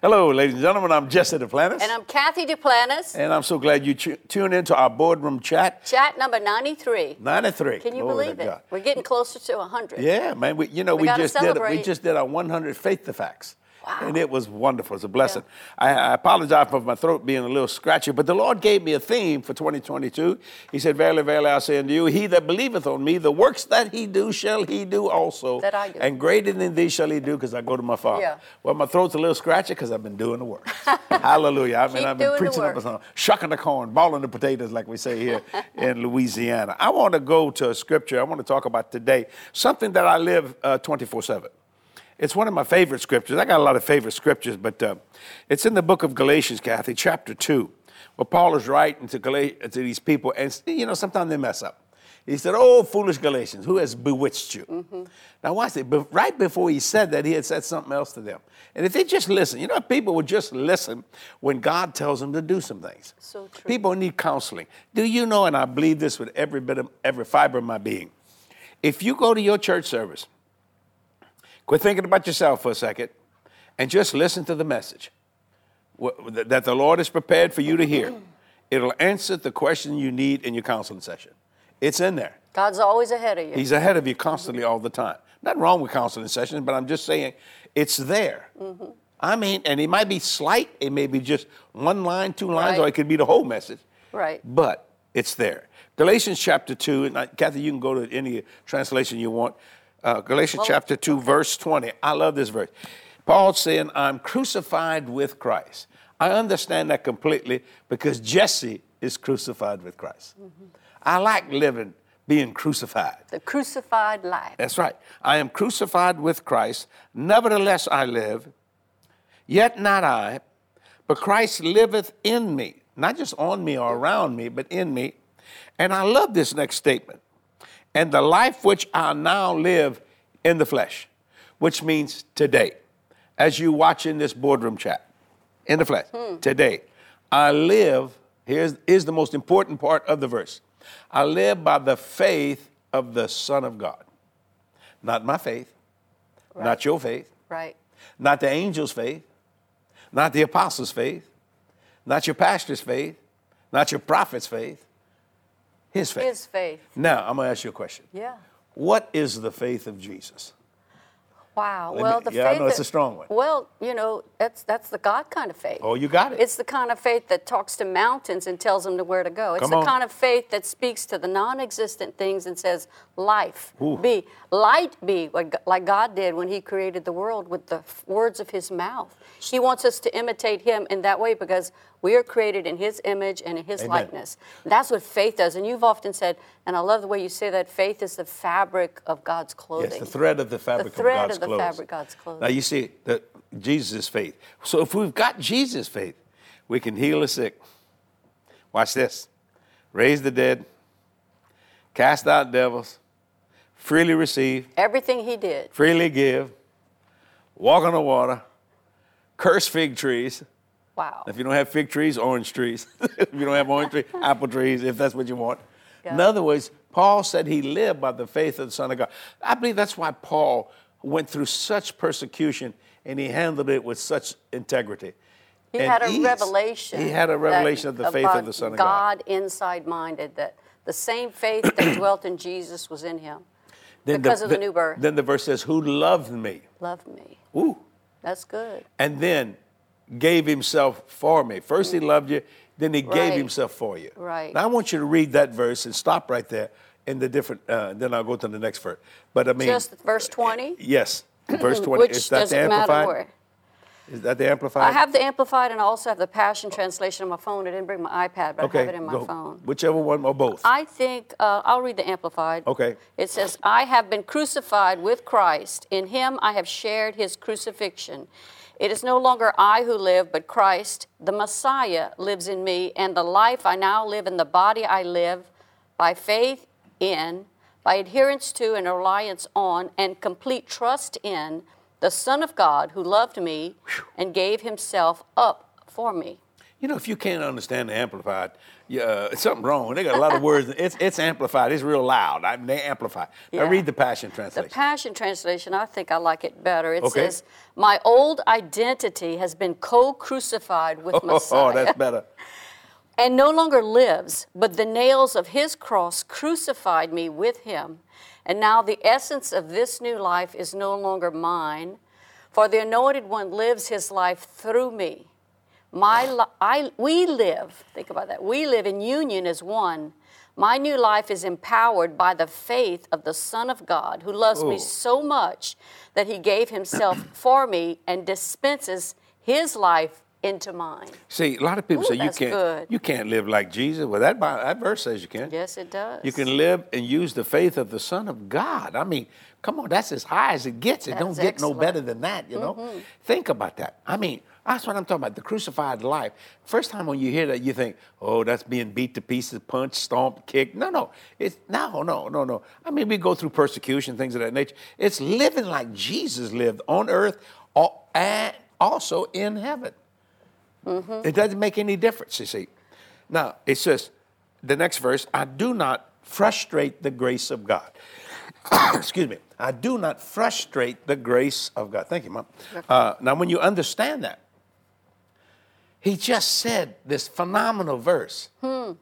Hello, ladies and gentlemen. I'm Jesse Duplantis. And I'm Kathy Duplantis. And I'm so glad you tu- tune into our boardroom chat. Chat number 93. 93. Can you believe it? God. We're getting closer to 100. Yeah, man. We, you know, We we, just did we just did our 100 faith to facts. Wow. And it was wonderful. It's a blessing. I, I apologize for my throat being a little scratchy, but the Lord gave me a theme for 2022. He said, Verily, verily, I say unto you, he that believeth on me, the works that he do shall he do also. That I do. And greater than these shall he do, because I go to my Father. Yeah. Well, my throat's a little scratchy because I've been doing the work. Hallelujah. I mean, Keep I've been preaching up a song, shucking the corn, balling the potatoes, like we say here in Louisiana. I want to go to a scripture I want to talk about today, something that I live uh, 24 7. It's one of my favorite scriptures. I got a lot of favorite scriptures, but uh, it's in the book of Galatians, Kathy, chapter 2, where Paul is writing to, Gal- to these people, and you know, sometimes they mess up. He said, Oh, foolish Galatians, who has bewitched you? Now, watch it. But right before he said that, he had said something else to them. And if they just listen, you know, people will just listen when God tells them to do some things. So true. People need counseling. Do you know, and I believe this with every bit of every fiber of my being, if you go to your church service, quit thinking about yourself for a second and just listen to the message that the Lord has prepared for you to hear. It'll answer the question you need in your counseling session. It's in there. God's always ahead of you. He's ahead of you constantly all the time. Nothing wrong with counseling sessions, but I'm just saying it's there. Mm-hmm. I mean, and it might be slight, it may be just one line, two lines, or it could be the whole message. Right. But it's there. Galatians chapter 2, and I, Kathy, you can go to any translation you want. Uh, Galatians Well, chapter 2, verse 20. I love this verse. Paul's saying, I'm crucified with Christ. I understand that completely because Jesse is crucified with Christ. I like living, being crucified. the crucified life. That's right. I am crucified with Christ. Nevertheless, I live. Yet not I, but Christ liveth in me. Not just on me or around me, but in me. And I love this next statement. And the life which I now live in the flesh, which means today, as you watch in this boardroom chat, in the flesh, hmm. today, I live, here's is the most important part of the verse. I live by the faith of the Son of God. Not my faith, not your faith, Right. not the angel's faith, not the apostles' faith, not your pastor's faith, not your prophet's faith, his faith. His faith. Now, I'm going to ask you a question. Yeah. What is the faith of Jesus? Wow. Let well, me- the yeah, I faith know it's a strong one. Well, you know, that's that's the God kind of faith. Oh, you got it. It's the kind of faith that talks to mountains and tells them to where to go. It's Come the on. kind of faith that speaks to the non-existent things and says, "Life Ooh. be, light be," like God did when He created the world with the words of His mouth. He wants us to imitate Him in that way because we are created in His image and in His Amen. likeness. That's what faith does. And you've often said, and I love the way you say that: faith is the fabric of God's clothing. Yes, the thread of the fabric thread of God's of the clothes. fabric of God's clothing. Now you see that Jesus' faith. So if we've got Jesus' faith, we can heal the sick. Watch this. Raise the dead, cast out devils, freely receive, Everything He did. freely give, walk on the water, curse fig trees. Wow. If you don't have fig trees, orange trees. if you don't have orange trees, apple trees, if that's what you want. In other words, Paul said he lived by the faith of the Son of God. I believe that's why Paul went through such persecution and he handled it with such integrity. He and had a revelation. He had a revelation of the faith of the Son of God. God inside minded, that the same faith that dwelt in Jesus was in him. Then because of the new birth. Then the verse says, Who loved me? Loved me. Ooh. That's good. And then gave himself for me. First he loved you, then he gave himself for you. Right. Now I want you to read that verse and stop right there in the different, uh, then I'll go to the next verse. But I mean, Just verse 20, yes, verse 20. which is that the matter Amplified? where. Is that the Amplified? I have the Amplified and I also have the Passion Translation on my phone. I didn't bring my iPad, but okay, I have it in my go. phone. Whichever one or both. I think, uh, I'll read the Amplified. Okay. It says, I have been crucified with Christ. In him I have shared his crucifixion. It is no longer I who live, but Christ, the Messiah, lives in me, and the life I now live in the body I live by faith in, by adherence to and reliance on, and complete trust in the Son of God who loved me and gave himself up for me. You know, if you can't understand the amplified, yeah, uh, something wrong. They got a lot of words. It's it's amplified. It's real loud. I mean, they amplify. Yeah. Now read the Passion Translation. The Passion Translation, I think I like it better. It Okay. says, My old identity has been co crucified with Messiah. oh, that's better. and no longer lives, but the nails of his cross crucified me with him. And now the essence of this new life is no longer mine, for the anointed one lives his life through me. My li- I, we live, think about that, we live in union as one. My new life is empowered by the faith of the Son of God who loves Oh. me so much that he gave himself for me and dispenses his life into mine. See, a lot of people Ooh, say you can't good. you can't live like Jesus. Well, that that verse says you can. Yes, it does. You can live and use the faith of the Son of God. I mean, come on, that's as high as it gets. It don't get no excellent. Mm-hmm. better than that, you know? Think about that. I mean, that's what I'm talking about, the crucified life. First time when you hear that, you think, oh, that's being beat to pieces, punched, stomped, kicked. No, no. It's no, no, no, no. I mean, we go through persecution, things of that nature. It's living like Jesus lived on earth and also in heaven. It doesn't make any difference, you see. Now, it says, the next verse, I do not frustrate the grace of God. Excuse me. I do not frustrate the grace of God. Thank you, Mom. Uh, now, when you understand that, he just said this phenomenal verse. Hmm.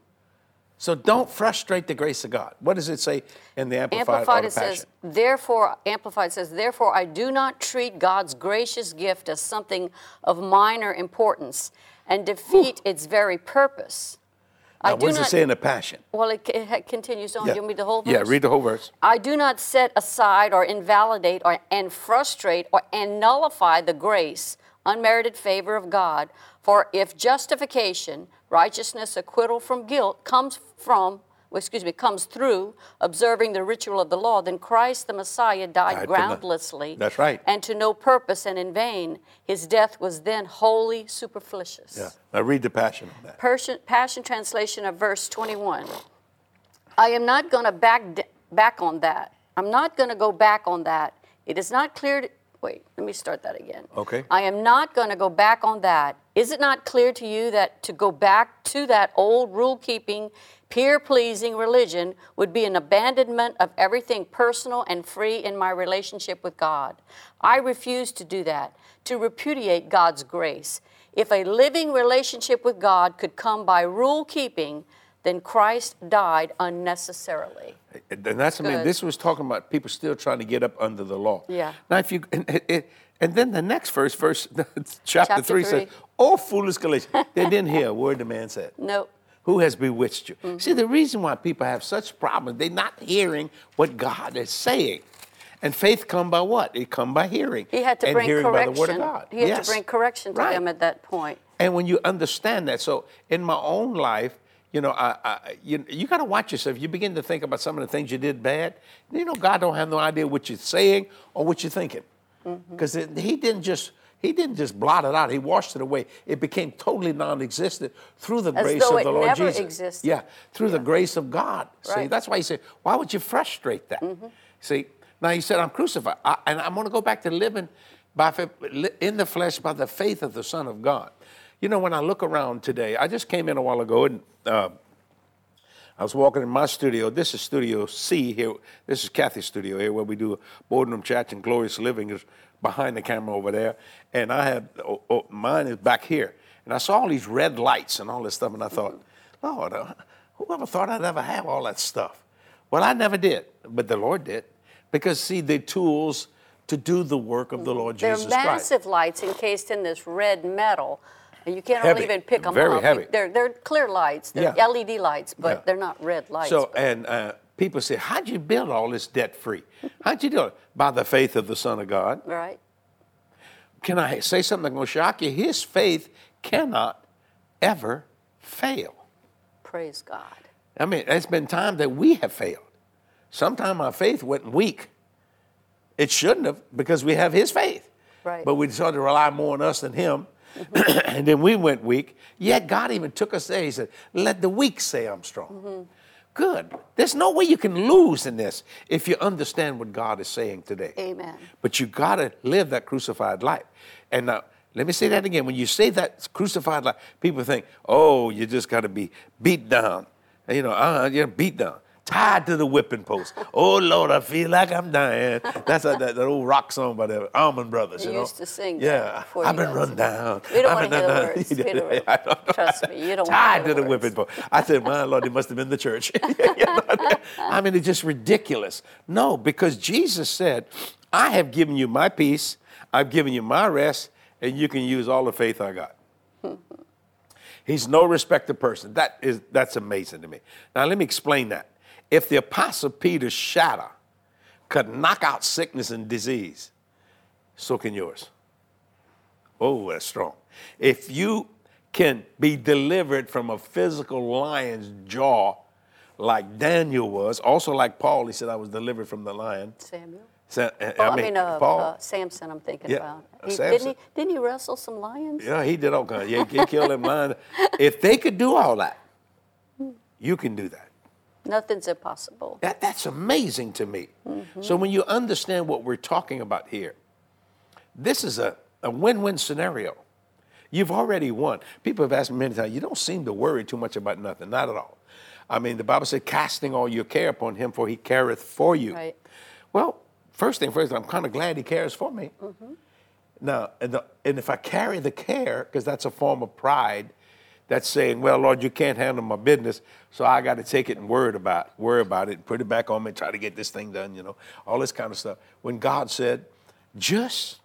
So don't frustrate the grace of God. What does it say in the Amplified, Amplified, or it the Passion? says, therefore, Amplified says, therefore, I do not treat God's gracious gift as something of minor importance and defeat its very purpose. I Now, do what does not, it say in the Passion? Well, it, it continues on. Do you me the whole verse? Yeah, read the whole verse. I do not set aside or invalidate or, and frustrate or and nullify the grace, unmerited favor of God. For if justification, righteousness, acquittal from guilt comes from, excuse me, comes through observing the ritual of the law, then Christ the Messiah died groundlessly. nothing. That's right. And to no purpose and in vain. His death was then wholly superfluous. Yeah. Now read the Passion on that. Passion, Passion translation of verse 21. I am not going to back back on that. I'm not going to go back on that. It is not clear. Wait, let me start that again. Okay. I am not going to go back on that. Is it not clear to you that to go back to that old rule keeping, peer pleasing religion would be an abandonment of everything personal and free in my relationship with God? I refuse to do that, to repudiate God's grace. If a living relationship with God could come by rule keeping, then Christ died unnecessarily. And that's I mean, this was talking about people still trying to get up under the law. Yeah. Now, if you and, and- and then the next verse, verse chapter, Chapter three, says, three. "Oh, foolish Galatians, they didn't hear a word the man said. No. Who has bewitched you?" Mm-hmm. See, the reason why people have such problems, they're not hearing what God is saying. And faith come by what? It come by hearing. He had to bring correction. by the word of God. He had Yes. to bring correction to Right. them at that point. And when you understand that, so in my own life, you know, I, I, you, you got to watch yourself. You begin to think about some of the things you did bad. You know, God don't have no idea what you're saying or what you're thinking, Mm-hmm. because He didn't just He didn't just blot it out. He washed it away. It became totally non-existent through the As grace of the Lord never Jesus. existed. Yeah, through the grace of God. See, Right. Mm-hmm. that's why He said, "Why would you frustrate that?" See, now He said, "I'm crucified, I, and I'm going to go back to living by in the flesh by the faith of the Son of God." You know, when I look around today, I just came in a while ago and. Uh, I was walking in my studio. This is Studio C here. This is Kathy's studio here, where we do boardroom chats and glorious living is behind the camera over there. And I had oh, oh, mine is back here. And I saw all these red lights and all this stuff, and I thought, Lord, uh, whoever thought I'd ever have all that stuff? Well, I never did, but the Lord did, because see, the tools to do the work of the Lord They're Jesus Christ. massive lights encased in this red metal, and you can't Heavy, even pick them very up. heavy. They're, they're clear lights, they're Yeah. LED lights, but Yeah. they're not red lights. So, but- and uh, people say, How'd you build all this debt free? How'd you do it? By the faith of the Son of God. right? Can I say something that's going to shock you? His faith cannot ever fail. Praise God. I mean, there's been times that we have failed. Sometimes our faith went weak. It shouldn't have because we have His faith. Right. But we started to rely more on us than Him. And then we went weak. Yet God even took us there. He said, Let the weak say I'm strong. Good. There's no way you can lose in this if you understand what God is saying today. Amen. But you got to live that crucified life. And now, Let me say that again. When you say that crucified life, people think, oh, you just got to be beat down. You know, uh, you're beat down tied to the whipping post. Oh Lord, I feel like I'm dying. That's a, that, that old rock song by the Allman Brothers. You, you know? used to sing. Yeah, I've been run down. We don't want to hear the words. Trust me, you don't tied want to the the whipping post. I said, my Lord, it must have been the church. You know what I mean? I mean, it's just ridiculous. No, because Jesus said, I have given you my peace, I've given you my rest, and you can use all the faith I got. He's no respecter person. That is that's amazing to me. Now let me explain that. If the apostle Peter's shadow could knock out sickness and disease, so can yours. Oh, that's strong. If you can be delivered from a physical lion's jaw, like Daniel was, also like Paul, he said, I was delivered from the lion. Samuel. Sa- I Oh, I mean, uh, Paul. uh, Samson. I'm thinking Yeah, about. uh, He, didn't he? Didn't he wrestle some lions? Yeah, he did all kinds. Yeah, he killed them lions. If they could do all that, you can do that. Nothing's impossible. That, that's amazing to me. Mm-hmm. So when you understand what we're talking about here, this is a, a win-win scenario. You've already won. People have asked me many times, you don't seem to worry too much about nothing. Not at all. I mean, the Bible said, casting all your care upon him, for he careth for you. Right. Well, first thing first, I'm kind of glad he cares for me. Mm-hmm. Now, and, the, and if I carry the care, because that's a form of pride, that's saying, "Well, Lord, you can't handle my business, so I got to take it and worry about, worry about it, and put it back on me, try to get this thing done." You know, all this kind of stuff. When God said, "Just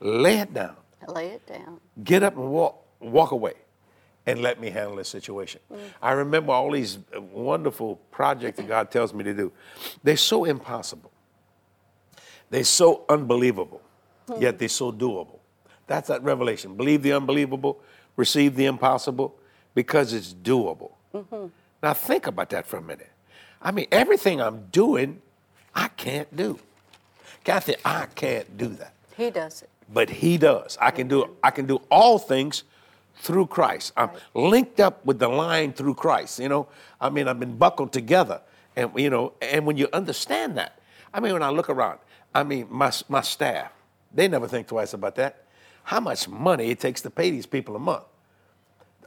lay it down, Lay it down. get up and walk, walk away, and let me handle this situation." Mm. I remember all these wonderful projects that God tells me to do. They're so impossible. They're so unbelievable, yet hmm. they're so doable. That's that revelation. Believe the unbelievable, receive the impossible, because it's doable. Mm-hmm. Now think about that for a minute. I mean, everything I'm doing, I can't do. Kathy, I can't do that. He does it. But he does. I can do I can do all things through Christ. I'm linked up with the line through Christ. You know, I mean, I've been buckled together, and you know, and when you understand that, I mean, when I look around, I mean, my my staff, they never think twice about that. How much money it takes to pay these people a month?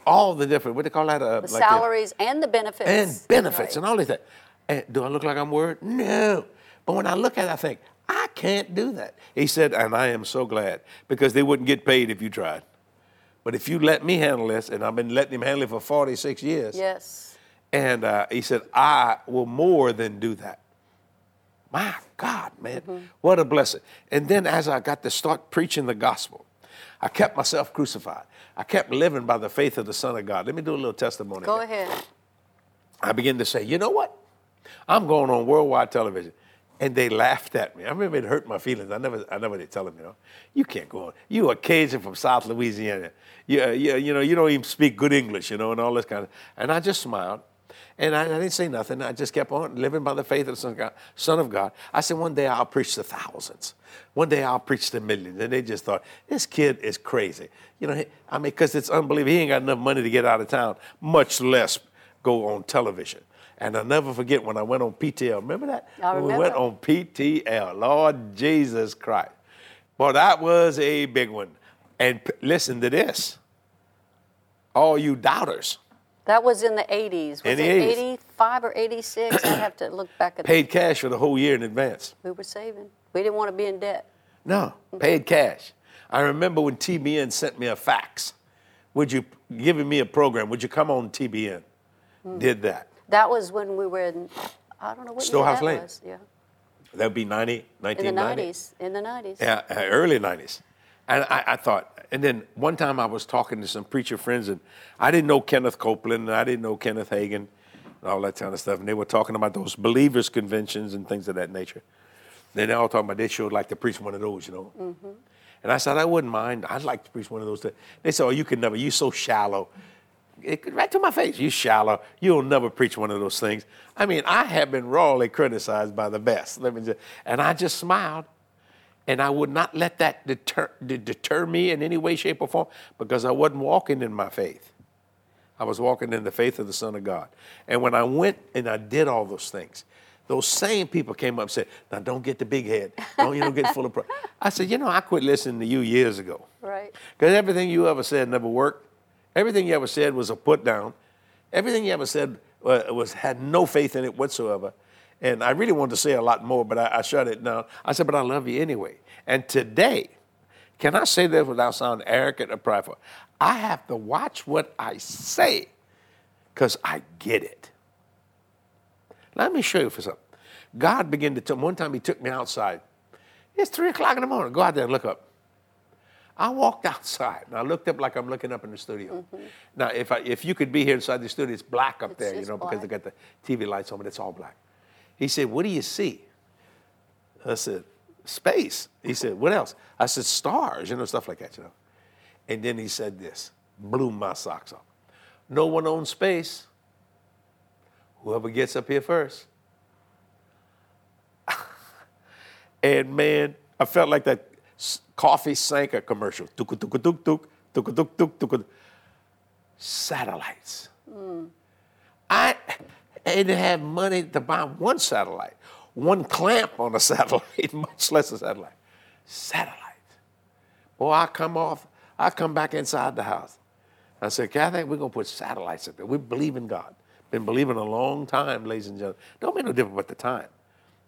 All the different what do they call that? Uh, The like salaries and the benefits. and benefits Right. and all this. That. And do I look like I'm worried? No. But when I look at it, I think, I can't do that. He said, and I am so glad because they wouldn't get paid if you tried. But if you let me handle this, and I've been letting him handle it for 46 years, Yes. and uh, he said, I will more than do that. My God, man, what a blessing. And then as I got to start preaching the gospel, I kept myself crucified. I kept living by the faith of the Son of God. Let me do a little testimony. Go here. ahead. I began to say, you know what? I'm going on worldwide television. And they laughed at me. I remember it hurt my feelings. I never, I never did tell them, you know, you can't go on. You a Cajun from South Louisiana. You, uh, you, you know, you don't even speak good English, you know, and all this kind of. And I just smiled, and I, I didn't say nothing. I just kept on living by the faith of the Son of God. Son of God. I said, one day I'll preach to thousands. One day I'll preach to millions. And they just thought, this kid is crazy. You know, I mean, because it's unbelievable. He ain't got enough money to get out of town, much less go on television. And I'll never forget when I went on PTL. Remember that? I When we went on PTL. Lord Jesus Christ. Well, that was a big one. And p- listen to this. All you doubters That was in the 80s. Was In the it 80s. 85 or 86? I have to look back at paid cash for the whole year in advance. We were saving. We didn't want to be in debt. No, paid cash. I remember when TBN sent me a fax. Would you giving me a program? Would you come on TBN? Hmm. Did that. That was when we were in, I don't know what year Storehouse that Lane. was. Yeah. That'd be 90, 1990. In the 90s. In the 90s. Yeah, early 90s. And I, I thought, and then one time I was talking to some preacher friends, and I didn't know Kenneth Copeland, and I didn't know Kenneth Hagin, and all that kind of stuff. And they were talking about those believers' conventions and things of that nature. Then they all talking about they sure like to preach one of those, you know. Mm-hmm. And I said, I wouldn't mind. I'd like to preach one of those. Things. They said, Oh, you can never. You're so shallow. It, right to my face. You shallow. You'll never preach one of those things. I mean, I have been rawly criticized by the best. Let me just, and I just smiled. And I would not let that deter, deter me in any way, shape, or form because I wasn't walking in my faith. I was walking in the faith of the Son of God. And when I went and I did all those things, those same people came up and said, now don't get the big head. Don't, you know, get full of pride. I said, you know, I quit listening to you years ago. Right. Because everything you ever said never worked. Everything you ever said was a put down. Everything you ever said uh, was had no faith in it whatsoever. And I really wanted to say a lot more, but I, I shut it down. I said, but I love you anyway. And today, can I say this without sounding arrogant or prideful? I have to watch what I say because I get it. Let me show you for something. God began to tell one time he took me outside. It's three o'clock in the morning. Go out there and look up. I walked outside and I looked up like I'm looking up in the studio. Mm-hmm. Now, if, I, if you could be here inside the studio, it's black up it's, there, you know, black. because they got the TV lights on, but it's all black. He said, What do you see? I said, Space. He said, What else? I said, Stars, you know, stuff like that, you know. And then he said this, blew my socks off. No one owns space. Whoever gets up here first. and man, I felt like that coffee Sanka commercial. Tuk tuk tuk tuk tuk tuk tuk tuk. Satellites. Mm. I didn't have money to buy one satellite, one clamp on a satellite, much less a satellite. Satellite. Boy, I come off, I come back inside the house. I said, Kathy, we're gonna put satellites up there. We believe in God. Been believing a long time, ladies and gentlemen. Don't make no difference with the time.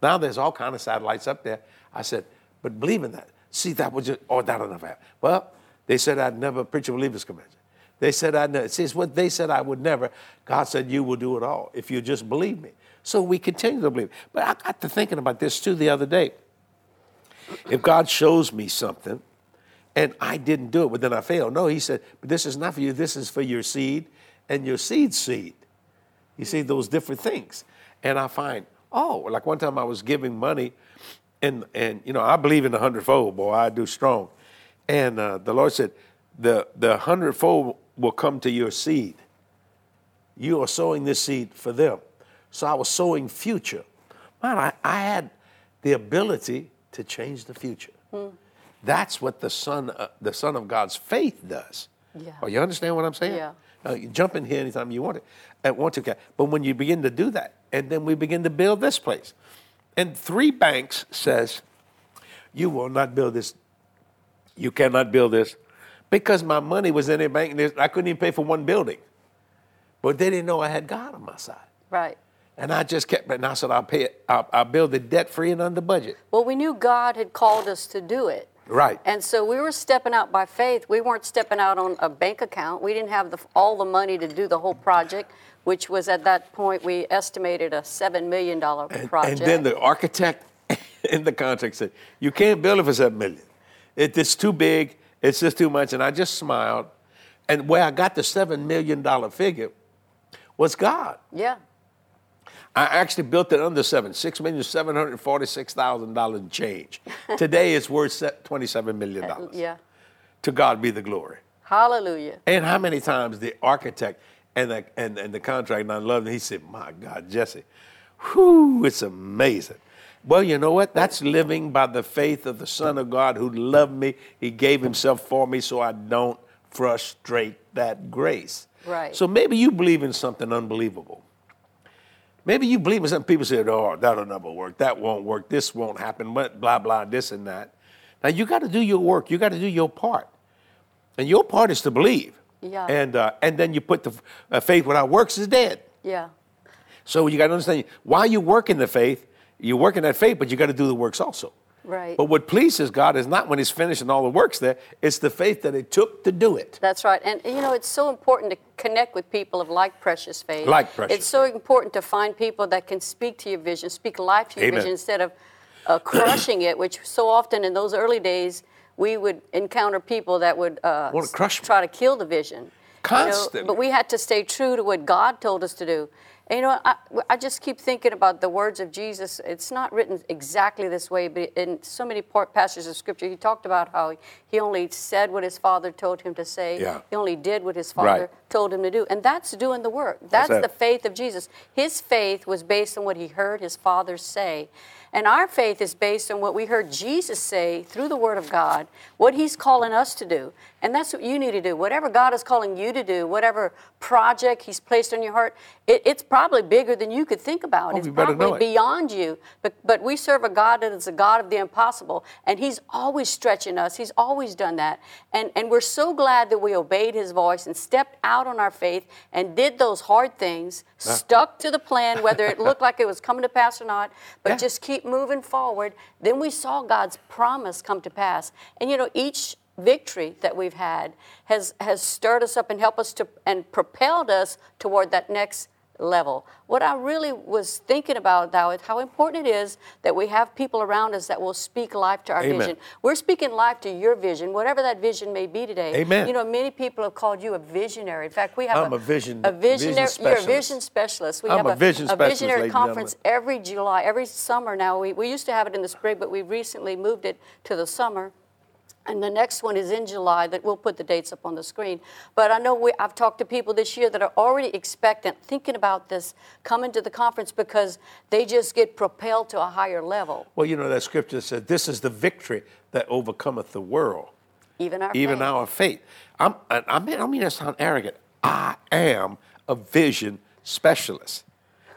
Now there's all kind of satellites up there. I said, but believe in that. See, that was just, oh, that'll never happen. Well, they said I'd never preach a believers convention. They said I'd never. See, it's what they said I would never. God said, you will do it all if you just believe me. So we continue to believe. But I got to thinking about this too the other day. If God shows me something and I didn't do it, but then I failed. No, he said, but this is not for you. This is for your seed and your seed seed. You see those different things. And I find, oh, like one time I was giving money, and and you know I believe in the hundredfold, boy, I do strong. And uh, the Lord said, the the hundredfold will come to your seed. You are sowing this seed for them. So I was sowing future. Man, I, I had the ability to change the future. Hmm. That's what the son, uh, the son of God's faith does. Yeah. Oh, you understand what I'm saying? Yeah. Uh, you jump in here anytime you want it, and want to. But when you begin to do that, and then we begin to build this place, and three banks says, you will not build this. You cannot build this, because my money was in a bank, and I couldn't even pay for one building. But they didn't know I had God on my side. Right. And I just kept, and I said, I'll pay it. I'll, I'll build it debt free and under budget. Well, we knew God had called us to do it. Right. And so we were stepping out by faith. We weren't stepping out on a bank account. We didn't have the, all the money to do the whole project, which was at that point we estimated a seven million dollar project. And then the architect in the contract said, "You can't build it for seven million. It, it's too big. It's just too much." And I just smiled. And where I got the seven million dollar figure was God. Yeah. I actually built it under seven, six million seven hundred forty-six thousand dollars change. Today it's worth twenty-seven million uh, dollars. Yeah. To God be the glory. Hallelujah. And how many times the architect and the and, and the contract, and I loved it. He said, "My God, Jesse, whoo, it's amazing." Well, you know what? That's living by the faith of the Son of God who loved me. He gave Himself for me, so I don't frustrate that grace. Right. So maybe you believe in something unbelievable. Maybe you believe in something people said, oh, that'll never work, that won't work, this won't happen, But blah, blah, this and that. Now you got to do your work, you got to do your part. And your part is to believe. Yeah. And, uh, and then you put the uh, faith without works is dead. Yeah. So you got to understand, while you work in the faith, you work in that faith, but you got to do the works also. Right. But what pleases God is not when He's finished and all the works there, it's the faith that it took to do it. That's right. And, you know, it's so important to connect with people of like precious faith. Like precious. It's so important to find people that can speak to your vision, speak life to your Amen. vision instead of uh, crushing it, which so often in those early days, we would encounter people that would uh, Want to crush try to kill the vision. Constantly. You know, but we had to stay true to what God told us to do. And, you know, I, I just keep thinking about the words of Jesus. It's not written exactly this way, but in so many passages of Scripture, he talked about how he only said what his Father told him to say. Yeah. He only did what his Father Right. told him to do. And that's doing the work. That's, That's the faith of Jesus. His faith was based on what he heard his Father say. And our faith is based on what we heard Jesus say through the Word of God, what He's calling us to do. And that's what you need to do. Whatever God is calling you to do, whatever project He's placed on your heart, it, it's probably bigger than you could think about. Oh, it's you better know probably it. beyond you. But, but we serve a God that is a God of the impossible. And He's always stretching us, He's always done that. And, and we're so glad that we obeyed His voice and stepped out on our faith and did those hard things, stuck to the plan, whether it looked like it was coming to pass or not, but Yeah. just keep moving forward. Then we saw God's promise come to pass. And you know, each victory that we've had has, has stirred us up and helped us to and propelled us toward that next level. What I really was thinking about, though, is how important it is that we have people around us that will speak life to our Amen. vision. We're speaking life to your vision, whatever that vision may be today. Amen. You know, many people have called you a visionary. In fact, we have I'm a vision- a vision visionary. You're a vision specialist. We I'm have a vision a specialist, visionary conference every July, every summer now. We, we used to have it in the spring, but we recently moved it to the summer. And the next one is in July that we'll put the dates up on the screen. But I know we, I've talked to people this year that are already expectant, thinking about this, coming to the conference because they just get propelled to a higher level, Well, you know that scripture says, "This is the victory that overcometh the world, even our even faith. our faith." I'm, I, I mean, I don't mean to sound arrogant. I am a vision specialist.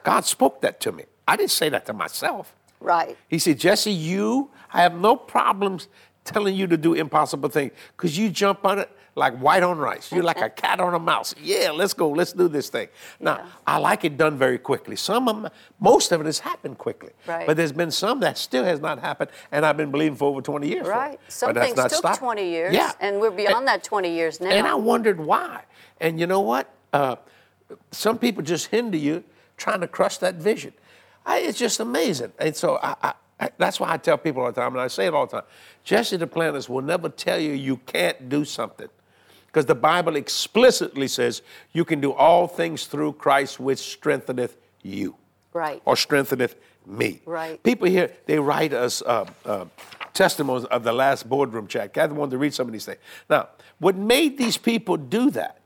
God spoke that to me. I didn't say that to myself. Right. He said, Jesse, you, I have no problems telling you to do impossible things because you jump on it like white on rice. You're like a cat on a mouse. Yeah, let's go. Let's do this thing. Now, Yeah. I like it done very quickly. Some of most of it has happened quickly. Right. But there's been some that still has not happened, and I've been believing for over 20 years. Right. Some things not took stopped. 20 years, Yeah. and we're beyond that 20 years now. And I wondered why. And you know what? Uh, some people just hinder you trying to crush that vision. I, it's just amazing. And so I, that's why I tell people all the time, and I say it all the time Jesse Duplantis will never tell you you can't do something. Because the Bible explicitly says you can do all things through Christ, which strengtheneth you Right. or strengtheneth me. Right. People here, they write us uh, uh, testimonies of the last boardroom chat. Kathy wanted to read some of these things. Now, what made these people do that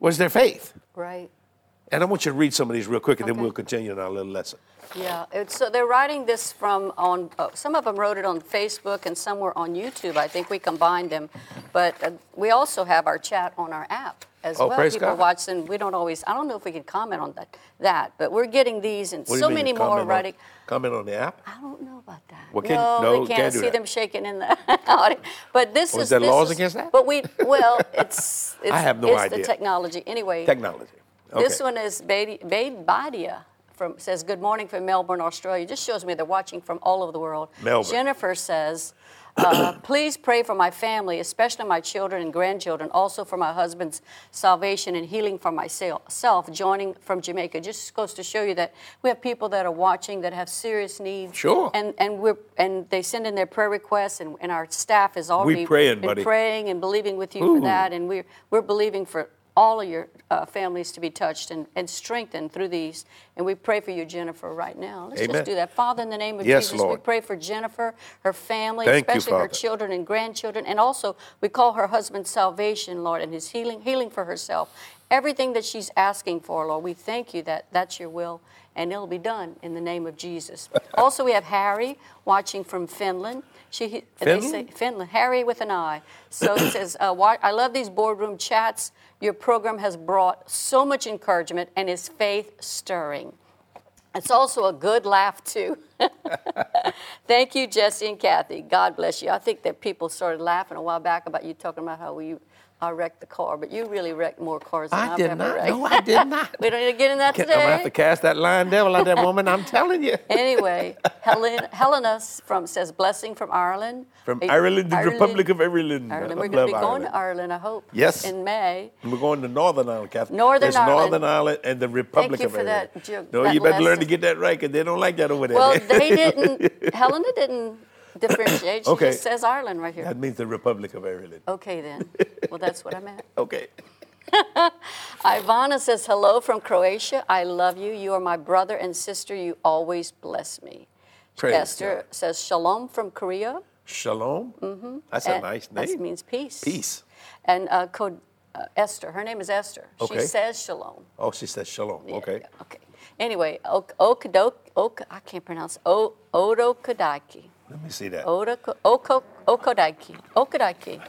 was their faith. Right. And I want you to read some of these real quick, and then we'll continue in our little lesson. Yeah, so they're writing this from on. Uh, some of them wrote it on Facebook, and some were on YouTube. I think we combined them, but uh, we also have our chat on our app as Oh, well. praise People God. watch, and we don't always. I don't know if we can comment on that. That, but we're getting these, and so mean, many more comment on- writing. Comment on the app? I don't know about that. Well, can- no, no, we can't can't see that. them shaking in the audience. But this Oh, is is there this laws is- against that? But we well, it's it's, I have no it's idea. the technology anyway. Technology. This one is Babe Babe Badia from says good morning from Melbourne, Australia. Just shows me they're watching from all over the world. Melbourne. Jennifer says. Uh, please pray for my family, especially my children and grandchildren, also for my husband's salvation and healing for myself, joining from Jamaica. Just goes to show you that we have people that are watching that have serious needs. Sure. And and we're and they send in their prayer requests, and, and our staff is already praying, been buddy. praying and believing with you Ooh. for that, and we're we're believing for all of your uh, families to be touched and, and strengthened through these. And we pray for you, Jennifer, right now. Let's Amen. just do that. Father, in the name of Yes, Jesus, we pray for Jennifer, her family, Thank you, especially her children and grandchildren, and also we call her husband salvation, Lord, and his healing, healing for herself. Everything that she's asking for, Lord, we thank you that that's your will, and it'll be done in the name of Jesus. also, we have Harry watching from Finland. She, they say Finland? Finland, Harry with an I. So it says, uh, why, I love these boardroom chats. Your program has brought so much encouragement and is faith stirring. It's also a good laugh, too. Thank you, Jesse and Kathy. God bless you. I think that people started laughing a while back about you talking about how you I wrecked the car, but you really wrecked more cars than I have did ever not. wrecked. No, I did not. we don't need to get in that today. I'm to have to cast that lying devil out that woman, I'm telling you. anyway, Helen, Helena from says blessing from Ireland. From Ireland, the Republic of Ireland. Ireland. We're going to be going to Ireland. Ireland, I hope. Yes. In May. And We're going to Northern Ireland, Catherine. Northern There's Ireland. Northern Ireland and the Republic Thank you of for Ireland. that no, that you better learn to get that right because they don't like that over there. Well, they didn't. Helena didn't differentiate. She Okay. just says Ireland right here. that means the Republic of Ireland. Okay then. Well, that's what I meant. Okay. Ivana says hello from Croatia. I love you. You are my brother and sister. You always bless me. Praise Esther God. says shalom from Korea. Shalom. Mm-hmm. That's a And nice That name. means peace. Peace. And uh, code, uh, Esther, her name is Esther. Okay. She says shalom. Oh, she says shalom. Yeah, Okay. yeah, okay. Anyway, ok- Okadok, ok- I can't pronounce o- Odokodaki. Let me see that. Odoko, Oko, Okodaiki. Okodaiki.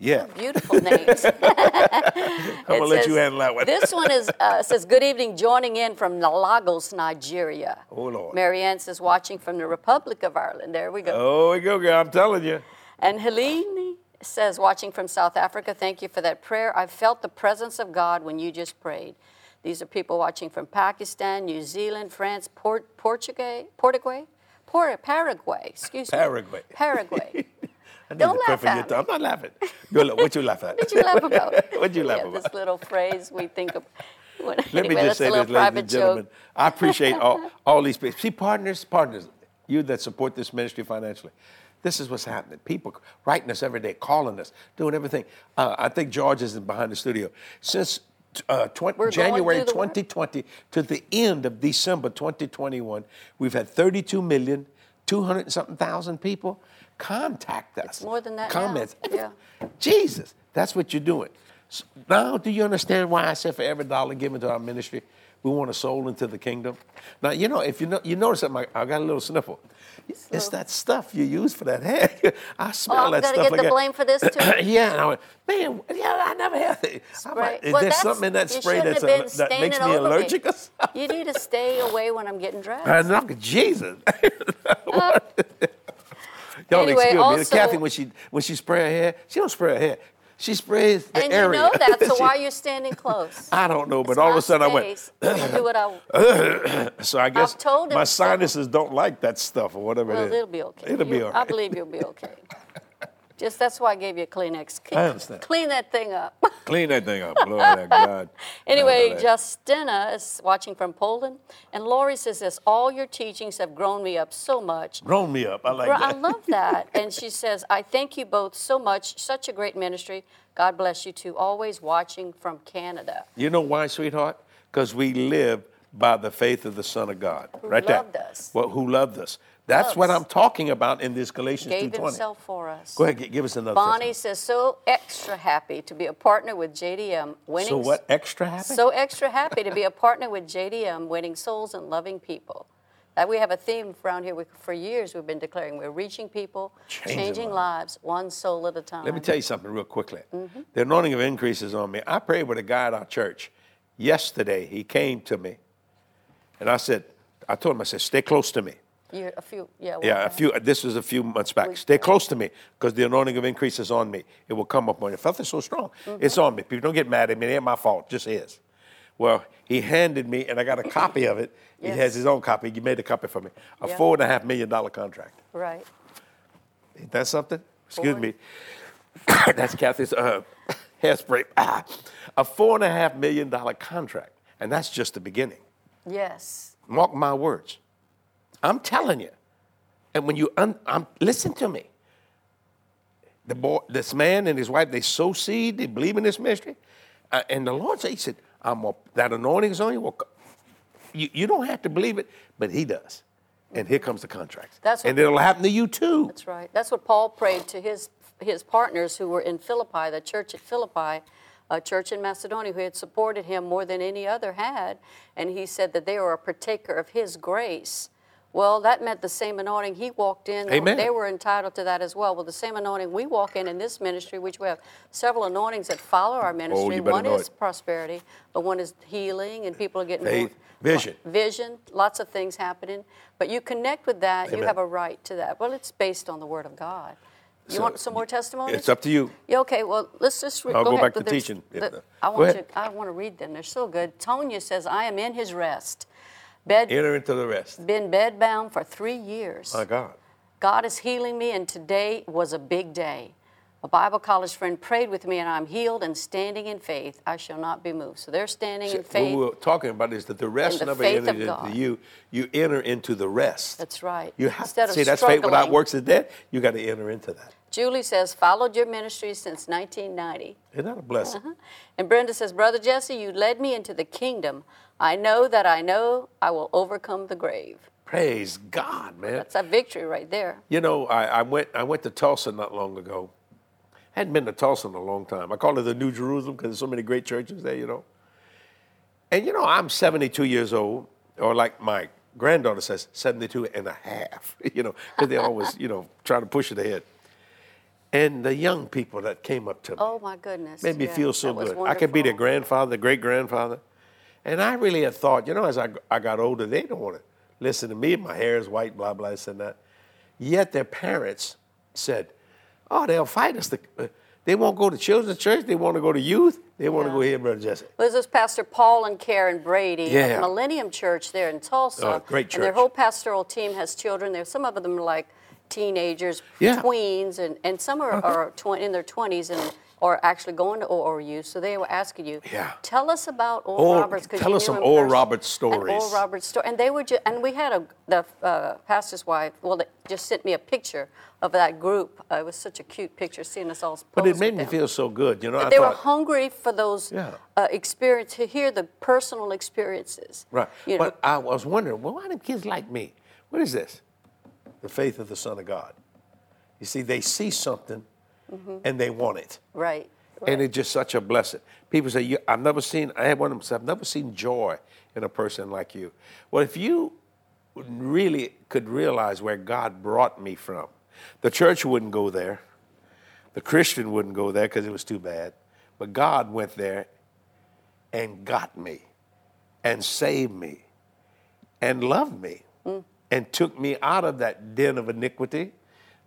Yeah. Beautiful names. I'm gonna let you handle that one. This one is uh, says, "Good evening, joining in from Lagos, Nigeria." Oh, Lord. Marianne says, "Watching from the Republic of Ireland." There we go. Oh, we go, girl. I'm telling you. And Helene says, "Watching from South Africa. Thank you for that prayer. I felt the presence of God when you just prayed." These are people watching from Pakistan, New Zealand, France, Port- Portugal, Portugal, Paraguay. Excuse me. Paraguay. Paraguay. Don't laugh at me. I'm not laughing. Look, what you laugh at? What you laugh about? What'd you laugh yeah, about? This little phrase we think of. Let anyway, me just say this, ladies and gentlemen. joke. I appreciate all, all these people. See, partners, partners, you that support this ministry financially. This is what's happening. People writing us every day, calling us, doing everything. Uh, I think George is behind the studio. Since uh, 20, January through the work. 2020 to the end of December 2021, we've had 32 million, 200 and something thousand people contact us. more than that now. Comments. Yeah. Jesus, that's what you're doing. S- Now, do you understand why I said for every dollar given to our ministry, we want a soul into the kingdom? Now, you know, if you know, you notice that my, I got a little sniffle. It's that stuff you use for that hair. I smell Oh, I'm that gonna get like the blame for this too. yeah, and I went, man, yeah, I never had. I'm like, is Well, there something in that spray that's, uh, that makes me allergic or something? You need to stay away when I'm getting dressed. I'm Jesus. Y'all Anyway, excuse me. also- Kathy, when she when she spray her hair, she don't spray her hair. She sprays the and area. you know that, so She- why are you standing close? I don't know, but It's all of a sudden I went. do what I. So I guess told him my so. sinuses don't like that stuff or whatever Well, it is. it'll be okay. It'll be You- all I believe you'll be okay. Just that's why I gave you a Kleenex. I understand. Clean that thing up. Clean that thing up. Glory to God. Anyway, Hallelujah. Justina is watching from Poland, and Lori says this: All your teachings have grown me up so much. Grown me up. I like that. I love that. And she says, I thank you both so much. Such a great ministry. God bless you too. Always watching from Canada. You know why, sweetheart? Because we live by the faith of the Son of God. right there. loved us. Well, who loved us. That's what I'm talking about in this Galatians Gave 2.20. himself for us. Go ahead, gi- give us another Bonnie says, so extra happy to be a partner with JDM. Winning So what, extra happy? So extra happy to be a partner with JDM, winning souls and loving people. That we have a theme around here we, for years. We've been declaring we're reaching people, Changing changing, lives, one soul at a time. Let me tell you something real quickly. Mm-hmm. The anointing of increase is on me. I prayed with a guy at our church yesterday. He came to me, and I said, I told him, I said, stay close to me. A few, yeah. well, Yeah, a few. This was a few months back. We- Stay close to me because the anointing of increase is on me. It will come up on you. I felt it so strong. Mm-hmm. It's on me. People don't get mad at me. It ain't my fault. Just his. Well, he handed me, and I got a copy of it. He has his own copy. He made a copy for me. A Yeah. four and a half million dollar contract. Right. Ain't that something? Excuse Four. me. That's Kathy's uh, hairspray. A four and a half million dollar contract, and that's just the beginning. Yes. Mark my words. I'm telling you. And when you un, I'm, listen to me, the boy, this man and his wife, they sow seed, they believe in this ministry, uh, and the Lord said, He said, "I'm a, that anointing is on you." Well, you. You don't have to believe it, but He does. And here comes the contract. That's and it'll happen to you too. That's right. That's what Paul prayed to his his partners who were in Philippi, the church at Philippi, a church in Macedonia who had supported him more than any other had, and he said that they were a partaker of his grace. Well, that meant the same anointing he walked in. Amen. They were entitled to that as well. Well, the same anointing we walk in in this ministry, which we have several anointings that follow our oh, ministry. Oh, you better one is it. prosperity, but one is healing, and people are getting Faith, more, vision. vision, lots of things happening. But you connect with that, you have a right to that. Well, it's based on the Word of God. You So, want some more testimonies? It's up to you. Yeah, okay, well, let's just re- I'll go ahead. back to teaching. the-. I Go want to. I want to read them. They're so good. Tonya says, "I am in His rest, bed Enter into the rest. been bedbound for three years. My God. God is healing me, and today was a big day. A Bible college friend prayed with me, and I'm healed and standing in faith. I shall not be moved. So they're standing in faith. What we're talking about is that the rest the never faith enters of into you. You enter into the rest. That's right. You have Instead to see that's faith without works is dead. You got to enter into that. Julie says, followed your ministry since 1990. Isn't that a blessing? Uh-huh. And Brenda says, Brother Jesse, you led me into the kingdom. I know that I know I will overcome the grave. Praise God, man. That's a victory right there. You know, I, I went I went to Tulsa not long ago. I hadn't been to Tulsa in a long time. I call it the New Jerusalem because there's so many great churches there. You know. And you know, I'm 72 years old, or like my granddaughter says, 72 and a half, you know, because they always, you know, try to push it ahead. And the young people that came up to me Oh my goodness. made me Yeah, feel so good. I could be their grandfather, grandfather, great grandfather. And I really had thought, you know, as I, I got older, they don't want to listen to me. My hair is white, blah, blah, this and that. Yet their parents said, oh, they'll fight us. Uh, They won't go to children's church. They want to go to youth. They want to go here, Brother Jesse. Well, This is Pastor Paul and Karen Brady Yeah. at Millennium Church there in Tulsa. Oh, great And their whole pastoral team has children. There, some of them are like teenagers, Yeah. Uh-huh. tweens, and, and some are, are tw- in their 20s and are actually going to ORU. So they were asking you, Yeah. tell us about Oral Oral- Roberts. tell us some Oral Roberts stories. Oral Roberts story, and they were just, and we had a the uh, pastor's wife. Well, they just sent me a picture of that group. Uh, it was such a cute picture, seeing us all. But it made me them. feel so good. You know, I They were hungry for those Yeah. uh, experience to hear the personal experiences. Right. You know, but I was wondering, well, why do kids like me? What is this? The faith of the Son of God. You see, they see something and they want it. right. And it's just such a blessing. People say, I've never seen, I had one of them say, I've never seen joy in a person like you. Well, if you really could realize where God brought me from, the church wouldn't go there, the Christian wouldn't go there because it was too bad, but God went there and got me and saved me and loved me Mm. and took me out of that den of iniquity,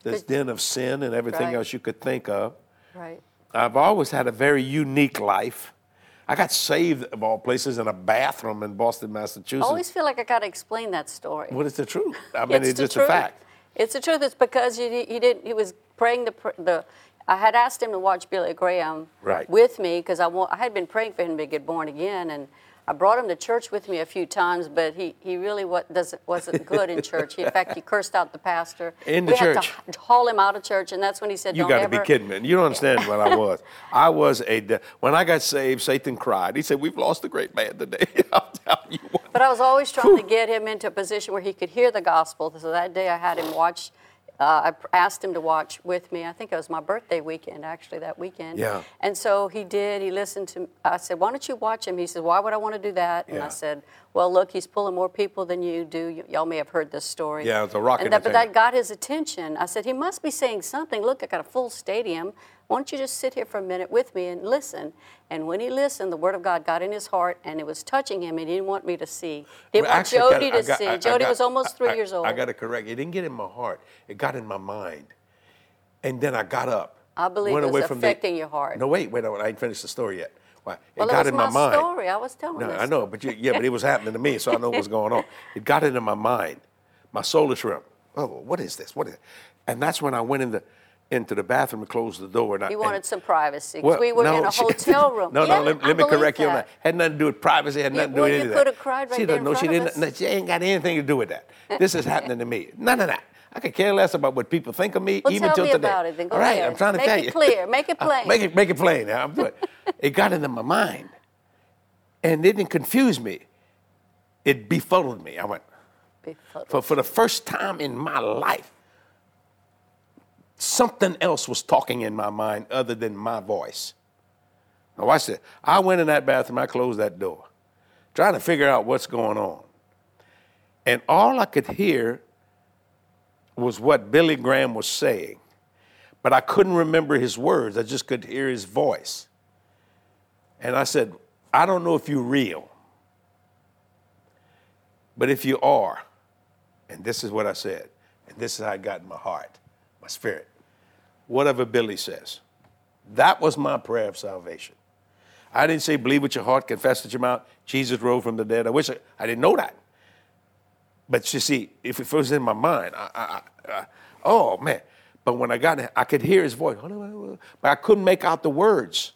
this den of sin and everything Right. else you could think of. Right. I've always had a very unique life. I got saved of all places in a bathroom in Boston, Massachusetts. I always feel like I got to explain that story. What is the truth? I mean, it's, the just truth. a fact. It's the truth. It's because he, he didn't. He was praying the the. I had asked him to watch Billy Graham Right. with me because I, I had been praying for him to get born again, and I brought him to church with me a few times, but he, he really wa- doesn't, wasn't good in church. He, in fact, he cursed out the pastor. In the we church. had to haul him out of church, and that's when he said, You got to ever." be kidding me. You don't understand what I was. I was a, de- when I got saved, Satan cried. He said, We've lost a great man today. I'll tell you what. But I was always trying to get him into a position where he could hear the gospel. So that day I had him watch. Uh, I asked him to watch with me. I think it was my birthday weekend, actually, that weekend. Yeah. And so he did. He listened to. I said, "Why don't you watch him?" He said, "Why would I want to do that?" And Yeah. I said, "Well, look, he's pulling more people than you do. Y- y'all may have heard this story." Yeah, it's a rock And that, but that got his attention. I said, "He must be saying something. Look, I got a full stadium. Why don't you just sit here for a minute with me and listen?" And when he listened, the word of God got in his heart, and it was touching him. and He didn't want me to see. He didn't Well, want actually, I got- Jody to got- see. I- I Jody got- was almost three I- years old. I got to correct. It didn't get in my heart. It got in my mind. And then I got up. I believe went it was away from the- affecting your heart. No, wait, wait, I ain't finished the story yet. Why? It well, got it in my, my, mind. story. I was telling No. I know, but you, yeah, but it was happening to me, so I know what's going on. It got into my mind, my soulish realm. Oh, what is this? What is? It? And that's when I went in the, into the bathroom and closed the door. And I, You and- wanted some privacy. well, we were no, in a she- hotel room. No, Yeah, no, let, let me correct you on that. that. Had nothing to do with privacy, had nothing to do well, with you any coulda that. cried right she there know she didn't. no, She ain't got anything to do with that. This is happening to me. None of that. I could care less about what people think of me, Well, even till me today. about it then. Go All right, ahead. I'm trying to Make tell it you. clear. Make it plain. make it make it plain. I'm doing. it got into my mind, and it didn't confuse me. It befuddled me. I went Befuddled. for for the first time in my life. Something else was talking in my mind other than my voice. Now watch this. I went in that bathroom. I closed that door, trying to figure out what's going on, and all I could hear was what Billy Graham was saying, but I couldn't remember his words. I just could hear his voice. And I said, I don't know if you're real, but if you are, and this is what I said, and this is how I got in my heart, my spirit, whatever Billy says. That was my prayer of salvation. I didn't say believe with your heart, confess with your mouth, Jesus rose from the dead. I wish I, I didn't know that. But you see, if it was in my mind, I, I, I, oh man. But when I got it, I could hear his voice, but I couldn't make out the words.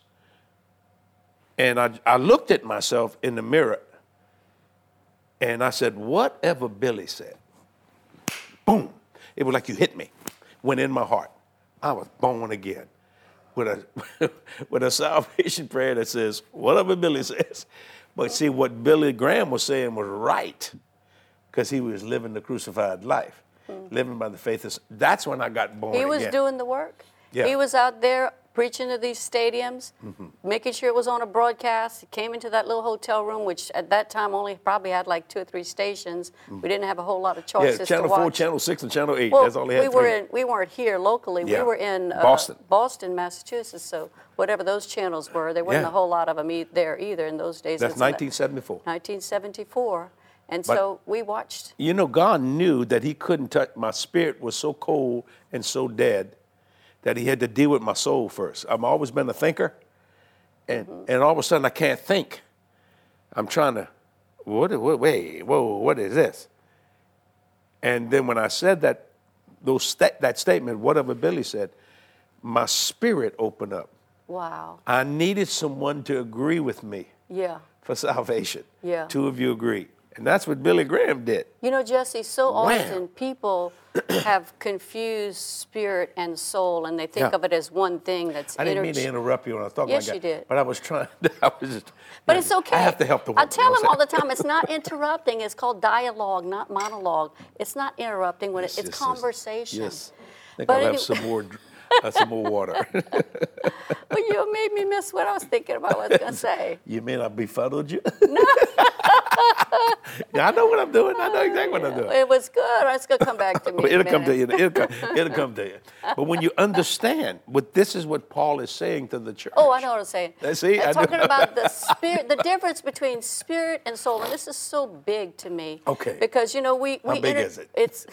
And I, I looked at myself in the mirror and I said, whatever Billy said, boom. It was like you hit me, went in my heart. I was born again with a, with a salvation prayer that says, whatever Billy says. But see, what Billy Graham was saying was right because he was living the crucified life, living by the faith of. That's when I got born He was again. doing the work. Yeah. He was out there preaching to these stadiums, Mm-hmm. making sure it was on a broadcast. He came into that little hotel room, which at that time only probably had like two or three stations. We didn't have a whole lot of Mm. Yeah, choices Channel to watch. 4, Channel 6, and Channel 8. Well, That's all they had. we were in, we weren't here locally. Yeah. We were in uh, Boston. Boston, Massachusetts. So whatever those channels were, there wasn't Yeah. a whole lot of them e- there either in those days. That's It's like 1974. 1974, and But- so we watched. You know, God knew that He couldn't touch, my spirit was so cold and so dead that He had to deal with my soul first. I've always been a thinker, and, Mm-hmm. and all of a sudden I can't think. I'm trying to, what, what, wait, whoa, what is this? And then when I said that, those that statement, whatever Billy said, my spirit opened up. Wow. I needed someone to agree with me Yeah. for salvation. Yeah. Two of you agree. And that's what Billy Graham did. You know, Jesse, so Wham. often people have confused spirit and soul, and they think Yeah. of it as one thing that's I didn't mean to interrupt you when I was talking Yes, like you that. did. But I was trying. I was just. But it's okay. I have to help the I tell them all the time, it's not interrupting. It's called dialogue, not monologue. It's not interrupting when it, it's yes, yes. conversation. Yes. I think But I'll have some more, uh, some more water. But you made me miss what I was thinking about what I was going to say. you mean I befuddled you? yeah, I know what I'm doing. I know exactly what I'm doing. It was good. It's going to come back to me. It'll come to you. It'll come, it'll come to you. But when you understand, what this is what Paul is saying to the church. Oh, I know what I'm saying. Uh, see, I'm talking about the spirit, the difference between spirit and soul, and this is so big to me. Okay. Because you know we we How big is it? It's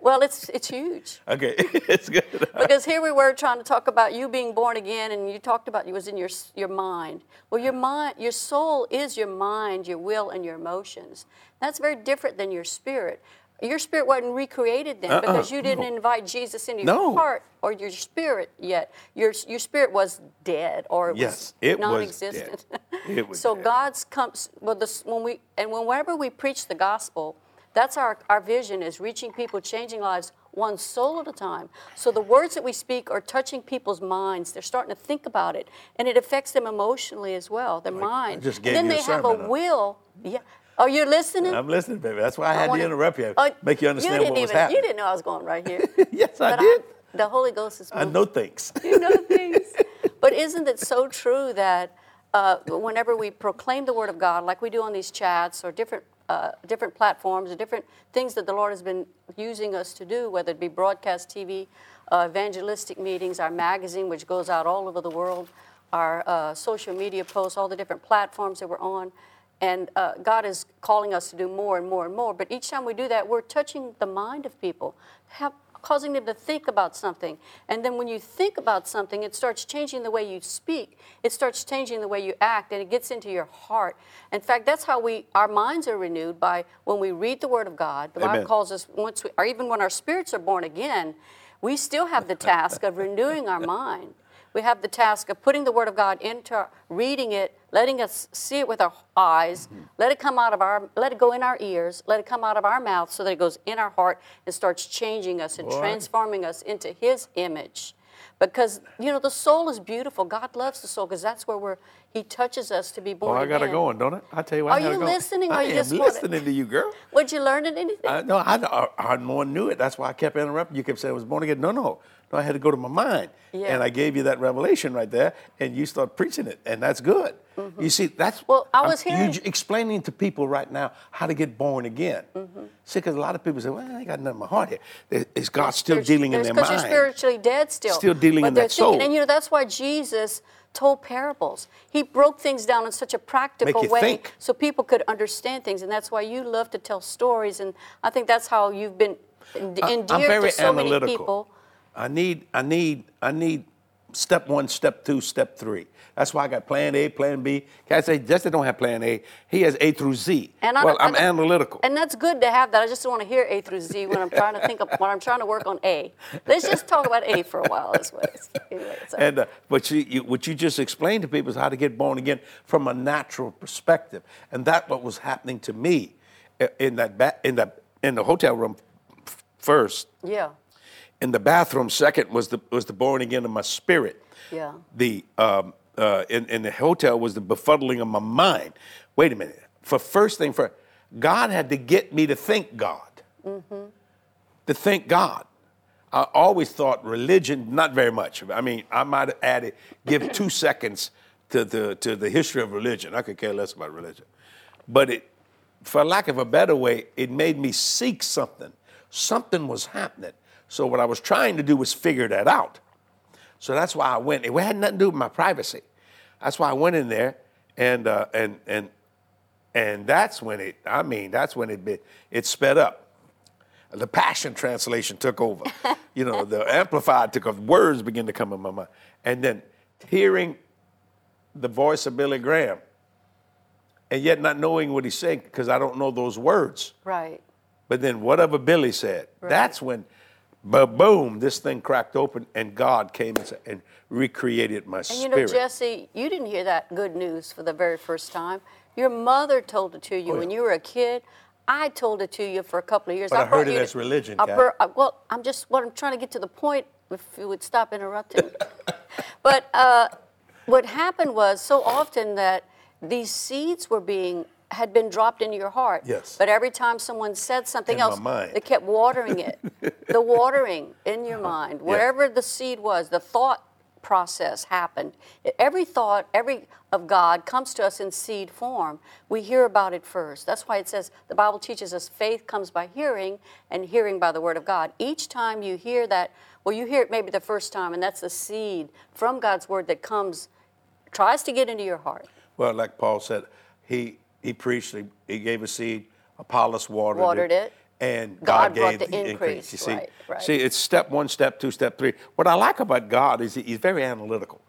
well, it's it's huge. Okay, it's good. Because here we were trying to talk about you being born again, and you talked about it was in your your mind. Well, your mind, your soul is your mind, your will, and your emotions. That's very different than your spirit. Your spirit wasn't recreated then uh-uh. because you didn't Uh-uh, no. invite Jesus into your No. heart or your spirit yet. Your your spirit was dead or it Yes, was it was non-existent. dead. It was so dead. God's comes well this when we and whenever we preach the gospel, that's our our vision is reaching people, changing lives one soul at a time. So the words that we speak are touching people's minds. They're starting to think about it, and it affects them emotionally as well. Their mind. just And gave then you they have a will. Yeah. Oh, you're listening. I'm listening, baby. That's why I had wanna- to interrupt you, Oh, make you understand didn't what was even, happening. You didn't know I was going right here. yes, I But did. the Holy Ghost is I know things. you know things. But isn't it so true that uh, whenever we proclaim the Word of God, like we do on these chats or different uh, different platforms or different things that the Lord has been using us to do, whether it be broadcast TV, uh, evangelistic meetings, our magazine, which goes out all over the world, our uh, social media posts, all the different platforms that we're on. And uh, God is calling us to do more and more and more. But each time we do that, we're touching the mind of people, have, causing them to think about something. And then when you think about something, it starts changing the way you speak. It starts changing the way you act, and it gets into your heart. In fact, that's how we our minds are renewed by when we read the Word of God. The Bible calls us once, we, or even when our spirits are born again, we still have the task of renewing our mind. We have the task of putting the Word of God into our, reading it, letting us see it with our eyes, let it come out of our, let it go in our ears, let it come out of our mouth so that it goes in our heart and starts changing us and Boy. transforming us into His image. Because you know the soul is beautiful. God loves the soul because that's where we're. He touches us to be born. Oh, born I got it again. going, don't it? I tell you what. Are I got you going. listening or I you am just listening to you, girl. Would you learn it anything? I, no, I, I, I more knew it. That's why I kept interrupting. You kept saying I was born again. No, no, no. I had to go to my mind, Yeah. and I gave you that revelation right there, and you start preaching it, and that's good. You see, that's Mm-hmm. Well, I was hearing- you explaining to people right now how to get born again. Mm-hmm. See, because a lot of people say, "Well, I ain't got nothing in my heart here." Is God still There's- dealing in their mind? you're spiritually dead still. Still dealing But in that thinking- soul. And you know that's why Jesus told parables. He broke things down in such a practical way think. so people could understand things, and that's why you love to tell stories. And I think that's how you've been endeared to so many analytical. people. I need, I need, I need step one, step two, step three. That's why I got plan A, plan B. Can I say Jesse don't have plan A? He has A through Z. And well, I'm analytical. And that's good to have that. I just don't want to hear A through Z when I'm trying to think of when I'm trying to work on A. Let's just talk about A for a while. Is what it's, anyway, so. And uh, but you, you, what you just explained to people is how to get born again from a natural perspective, and that what was happening to me uh, in that ba- in the in the hotel room f- first. yeah. In the bathroom, second was the was the born again of my spirit. Yeah. The um, uh, in in the hotel was the befuddling of my mind. Wait a minute. For first thing, for God had to get me to think God. Mm-hmm. To think God. I always thought religion, not very much. I mean, I might have added, give two seconds to the, to the history of religion. I could care less about religion. But it, for lack of a better way, it made me seek something. Something was happening. So what I was trying to do was figure that out. So that's why I went. It had nothing to do with my privacy. That's why I went in there, and uh, and and and that's when it. I mean, that's when it it sped up. The Passion Translation took over. you know, the Amplified took over. Words began to come in my mind, and then hearing the voice of Billy Graham, and yet not knowing what he's saying because I don't know those words. Right. But then whatever Billy said, Right. that's when, but boom, this thing cracked open and God came and, and recreated my And you know, Jesse, you didn't hear that good news for the very first time. Your mother told it to you Oh, when you were a kid. I told it to you for a couple of years. But I brought heard it as religion, I bur- I- well, I'm just what I'm trying to get to the point. If you would stop interrupting. but uh, what happened was so often that these seeds were being had been dropped into your heart. Yes. But every time someone said something In else, they kept watering it. the watering in your mind, wherever the seed was, the thought process happened. Every thought, every of God comes to us in seed form. We hear about it first. That's why it says the Bible teaches us faith comes by hearing and hearing by the word of God. Each time you hear that, well, you hear it maybe the first time, and that's the seed from God's word that comes, tries to get into your heart. well, like Paul said, he he preached, he, he gave a seed, Apollos watered, Watered it. and God God, brought gave the increase, You see, right, right. see, it's step one, step two, step three. What I like about God is he, he's very analytical.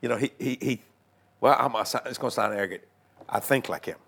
You know, he he, he well, I'm, it's going to sound arrogant. I think like him.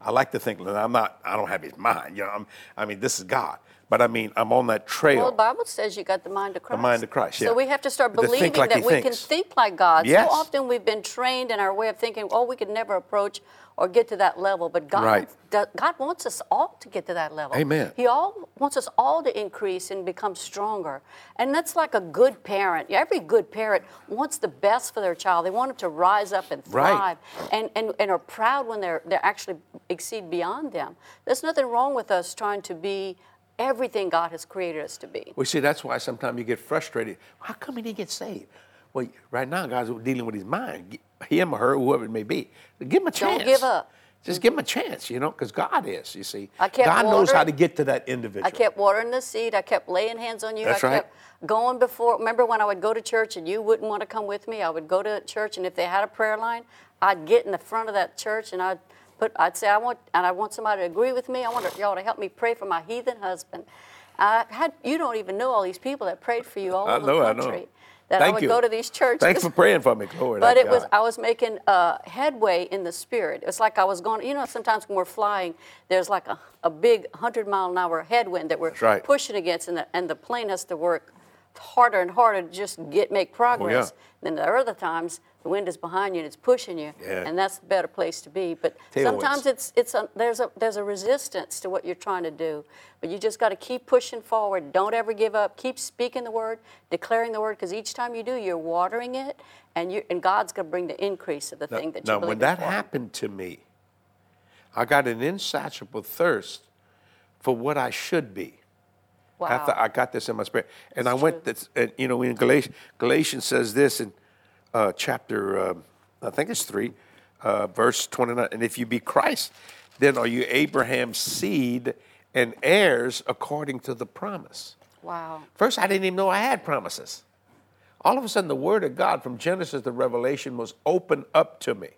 I like to think. I'm not. I don't have his mind. You know. I'm, I mean, this is God. But I mean, I'm on that trail. Well, the Bible says you got the mind of Christ. The mind of Christ, So we have to start But to believing like that we can think like God. Yes. So often we've been trained in our way of thinking, oh, we could never approach or get to that level. But God, Right. do- God wants us all to get to that level. Amen. He all wants us all to increase and become stronger. And that's like a good parent. Every good parent wants the best for their child. They want them to rise up and Right. thrive and, and, and are proud when they're, they actually exceed beyond them. There's nothing wrong with us trying to be everything God has created us to be. Well, see, that's why sometimes you get frustrated. How come he didn't get saved? Well, right now, God's dealing with his mind, him or her, whoever it may be. Give him a chance. Don't give up. Just mm-hmm. give him a chance, you know, because God is, you see. I kept God knows how to get to that individual. I kept watering the seed. I kept laying hands on you. That's I right. kept going before. Remember when I would go to church and you wouldn't want to come with me? I would go to church and if they had a prayer line, I'd get in the front of that church and I'd put. I'd say I want and I want somebody to agree with me. I want y'all to help me pray for my heathen husband. I had. You don't even know all these people that prayed for you all I over know, the I know. That I Thank would you. go to these churches. Thanks for praying for me, glory But it was I was making uh, headway in the spirit. It's like I was going. You know, sometimes when we're flying, there's like a, a big hundred mile an hour headwind that we're right. pushing against, and the, and the plane has to work harder and harder to just get make progress. Oh, yeah. Then there are other times the wind is behind you and it's pushing you, Yeah. and that's the better place to be. But Tailwinds. sometimes it's it's a, there's a there's a resistance to what you're trying to do, but you just got to keep pushing forward. Don't ever give up. Keep speaking the word, declaring the word, because each time you do, you're watering it, and you and God's going to bring the increase of the Now, thing that now, you believe when that for. happened to me, I got an insatiable thirst for what I should be. Wow. After I got this in my spirit, and I went, this, and, you know, in Galatians, Galatians says this in uh, chapter, um, I think it's three, uh, verse 29. And if you be Christ, then are you Abraham's seed and heirs according to the promise. wow. First, I didn't even know I had promises. All of a sudden, the Word of God from Genesis to Revelation was opened up to me.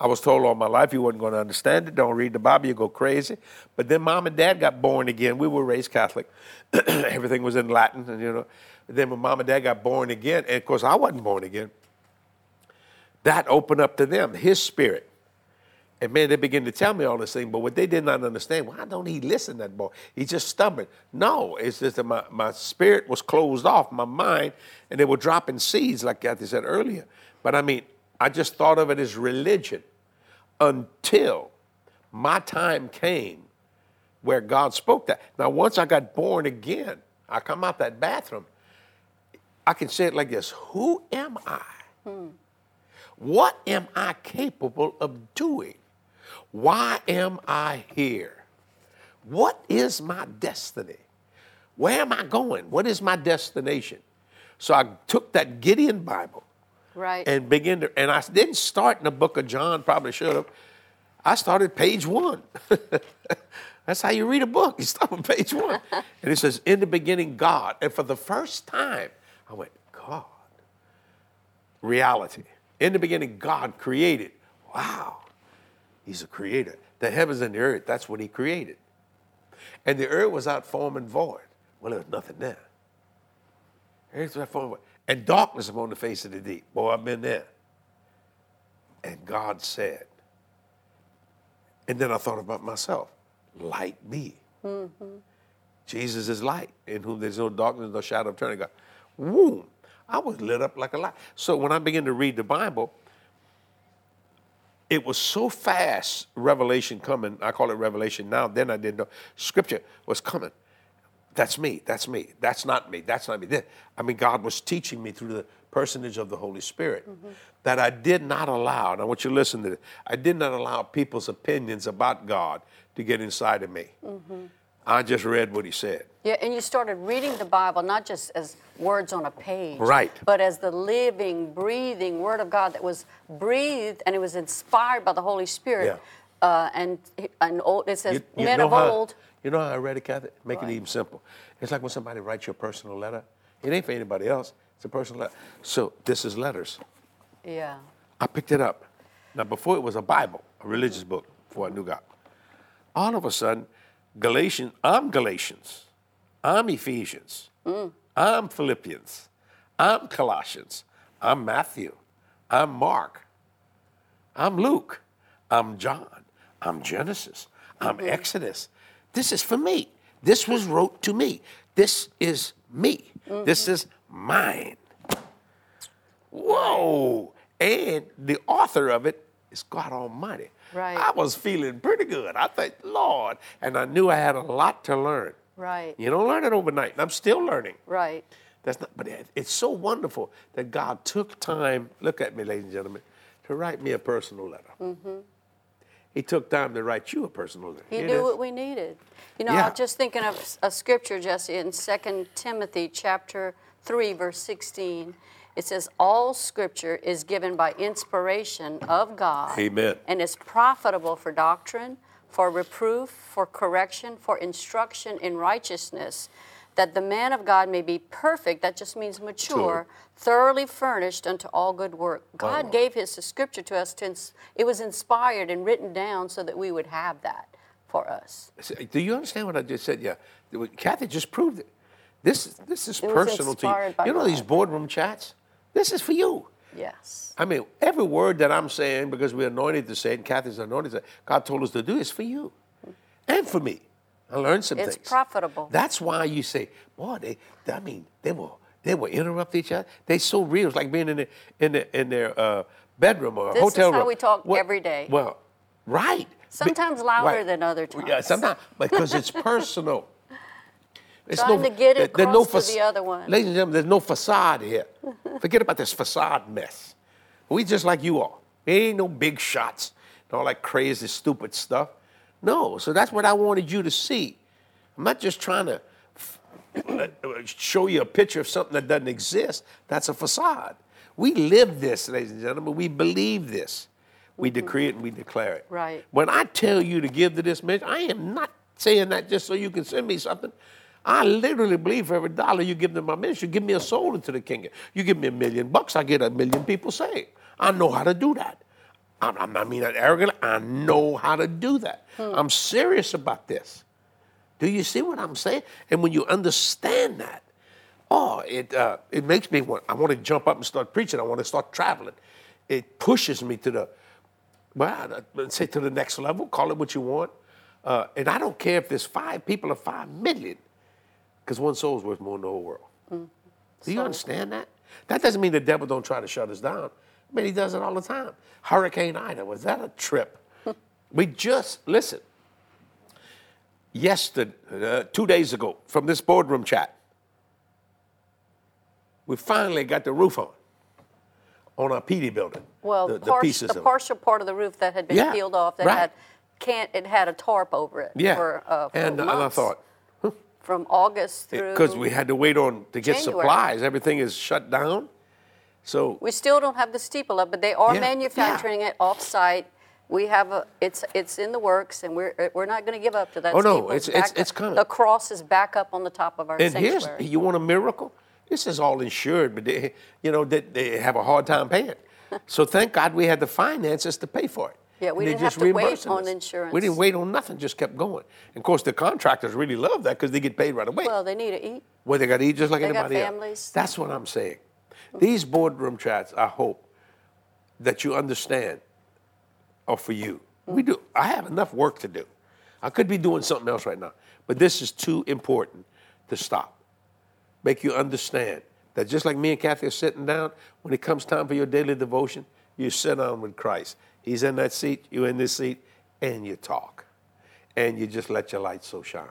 I was told all my life you wasn't going to understand it. Don't read the Bible, you go crazy. But then mom and dad got born again. We were raised Catholic. Everything was in Latin, and you know. Then when mom and dad got born again, and of course I wasn't born again, that opened up to them His Spirit. And man, they began to tell me all this thing, but what they did not understand, why don't he listen, that boy? He's just stubborn. No, it's just that my, my spirit was closed off, my mind, and they were dropping seeds, like Kathy said earlier. But I mean, I just thought of it as religion until my time came where God spoke that. Now, once I got born again, I come out that bathroom, I can say it like this Who am I? Hmm. What am I capable of doing? Why am I here? What is my destiny? Where am I going? What is my destination? So I took that Gideon Bible Right. and begin to, and I didn't start in the book of John, probably should have. I started page one. That's how you read a book. You start on page one. and it says, In the beginning, God. And for the first time, I went, God. Reality. In the beginning, God created. Wow. He's a creator. The heavens and the earth, that's what he created. And the earth was out form and void. Well, there was nothing there. Earth was out form and void. And darkness upon the face of the deep. Boy, I've been there. And God said, and then I thought about myself, light be. Mm-hmm. Jesus is light, in whom there's no darkness, no shadow of turning God. Boom. I was lit up like a light. So when I began to read the Bible, it was so fast, revelation coming. I call it revelation now. Then I didn't know. Scripture was coming. That's me. That's me. That's not me. That's not me. I mean, God was teaching me through the personage of the Holy Spirit that I did not allow, and I want you to listen to this. I did not allow people's opinions about God to get inside of me. I just read what He said. Yeah, and you started reading the Bible not just as words on a page, Right. But as the living, breathing Word of God that was breathed and it was inspired by the Holy Spirit. Uh, and and old, it says men of how, old. You know how I read it, Kathy? Make Right. it even simple. It's like when somebody writes you a personal letter. It ain't for anybody else. It's a personal letter. So this is letters. Yeah. I picked it up. Now, before it was a Bible, a religious book, before I knew God. All of a sudden, Galatians, I'm Galatians. I'm Ephesians. Mm. I'm Philippians. I'm Colossians. I'm Matthew. I'm Mark. I'm Luke. I'm John. I'm Genesis. I'm mm-hmm. Exodus. This is for me. This was wrote to me. This is me. This is mine. Whoa. And the author of it is God Almighty. Right. I was feeling pretty good. I thank Lord. And I knew I had a lot to learn. Right. You don't learn it overnight. And I'm still learning. Right. That's not, but it's so wonderful that God took time, look at me, ladies and gentlemen, to write me a personal letter. Mm-hmm. He took time to write you a personal letter. He knew what we needed. You know, Yeah. I was just thinking of a scripture, Jesse, in 2 Timothy chapter 3, verse 16. It says, All scripture is given by inspiration of God Amen. and is profitable for doctrine, for reproof, for correction, for instruction in righteousness, that the man of God may be perfect, that just means mature, thoroughly furnished unto all good work. God Oh. gave his scripture to us to ins- it was inspired and written down so that we would have that for us. Uh, do you understand what I just said? Yeah. Kathy just proved it. This, this is It personal to you. You know these boardroom chats? This is for you. Yes. I mean, every word that I'm saying, because we're anointed to say it, and Kathy's anointed to say, it, God told us to do is for you and for me. I learned some It's things. profitable. That's why you say, boy, they, I mean, they will, they will interrupt each other. They're so real. It's like being in, the, in, the, in their uh, bedroom or a This is how room. we talk Well- every day. Well, right. Sometimes louder than other times. Yeah, sometimes, because it's personal. It's Trying to get it there- there's across to the other one. Ladies and gentlemen, there's no facade here. Forget about this facade mess. We just like you are. There ain't no big shots and all that crazy, stupid stuff. No, so that's what I wanted you to see. I'm not just trying to show you a picture of something that doesn't exist. That's a facade. We live this, ladies and gentlemen. We believe this. We mm-hmm. decree it and we declare it. Right. When I tell you to give to this ministry, I am not saying that just so you can send me something. I literally believe for every dollar you give to my ministry, give me a soul into the kingdom. You give me a million bucks, I get a million people saved. I know how to do that. I'm, I'm, I mean that arrogantly. I know how to do that. I'm serious about this. Do you see what I'm saying? And when you understand that, oh, it uh, it makes me want. I want to jump up and start preaching. I want to start traveling. It pushes me to the well, let's say to the next level. Call it what you want. Uh, and I don't care if there's five people or five million, because one soul's worth more than the whole world. Do you understand that? That doesn't mean the devil don't try to shut us down. I mean, he does it all the time. Hurricane Ida, was that a trip? we just, listen, yesterday, uh, two days ago, from this boardroom chat, we finally got the roof on, on our PD building. Well, the, the par- pieces the of it. partial part of the roof that had been Yeah, peeled off that right. had can't it had a tarp over it Yeah. for, uh, for and, and I thought, huh, from August through. Because we had to wait on to get January. supplies. Everything is shut down. So We still don't have the steeple up, but they are Yeah, manufacturing it off-site. We have a, it's, it's in the works, and we're, we're not going to give up to that Oh, no, it's- it's- back it's coming. The cross is back up on the top of our and here's sanctuary. you want a miracle? This is all insured, but they, you know they, they have a hard time paying. so thank God we had the finances to pay for it. Yeah, we didn't have to wait on us. insurance. We didn't wait on nothing; just kept going. And of course, the contractors really love that because they get paid right away. Well, they need to eat. Well, they got to eat just like They got anybody families. else. That's what I'm saying. These boardroom chats, I hope that you understand, are for you. We do. I have enough work to do. I could be doing something else right now, but this is too important to stop. Make you understand that just like me and Kathy are sitting down, when it comes time for your daily devotion, you sit down with Christ. He's in that seat, you in this seat, and you talk. And you just let your light so shine.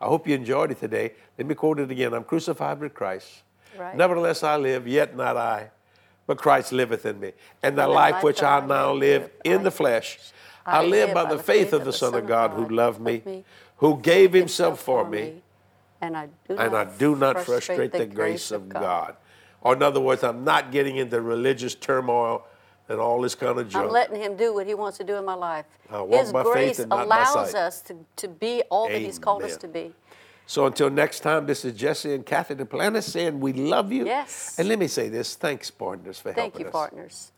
I hope you enjoyed it today. Let me quote it again. I'm crucified with Christ. Right. Nevertheless, I live, yet not I, but Christ liveth in me. And the And life life which I I now live, in the flesh, I, live by the faith of the Son of God who loved me, who gave himself for me, and I do and I not do not frustrate the grace of God. Or in other words, I'm not getting into religious turmoil and all this kind of junk. I'm letting him do what he wants to do in my life. I His by faith grace not by allows us to, to be all that he's called us to be. So until next time, this is Jesse and Kathy Duplantis saying we love you. Yes. And let me say this: thanks, partners, for helping us. Thank helping you, us. partners.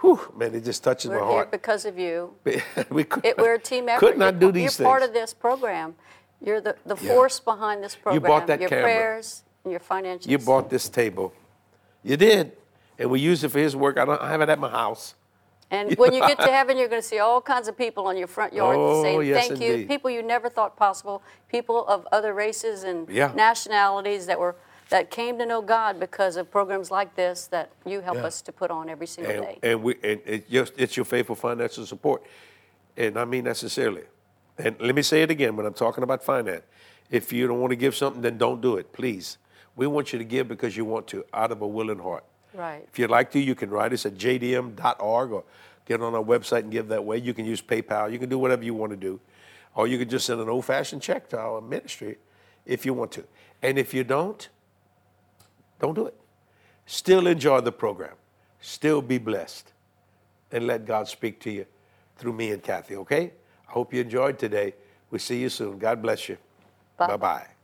Whew, man, it just touches We're my here heart. because of you. we could, It, we're a team effort. Could not you're, do these You're part of this program. You're the, the Yeah. force behind this program. You bought that your camera. prayers and your financial. You bought this table. You did, and we use it for His work. I don't I have it at my house. And when you get to heaven, you're going to see all kinds of people on your front yard Oh, saying yes, thank you. People you never thought possible. People of other races and Yeah. nationalities that were that came to know God because of programs like this that you help Yeah. us to put on every single and, day. and we and it just it's your faithful financial support, and I mean that sincerely. And let me say it again when I'm talking about finance. If you don't want to give something, then don't do it, please. We want you to give because you want to, out of a willing heart. Right. If you'd like to, you can write us at jdm.org or get on our website and give that way. You can use PayPal. You can do whatever you want to do, or you can just send an old-fashioned check to our ministry if you want to. And if you don't, don't do it. Still enjoy the program. Still be blessed. And let God speak to you through me and Kathy, okay? I hope you enjoyed today. We'll see you soon. God bless you. Bye bye.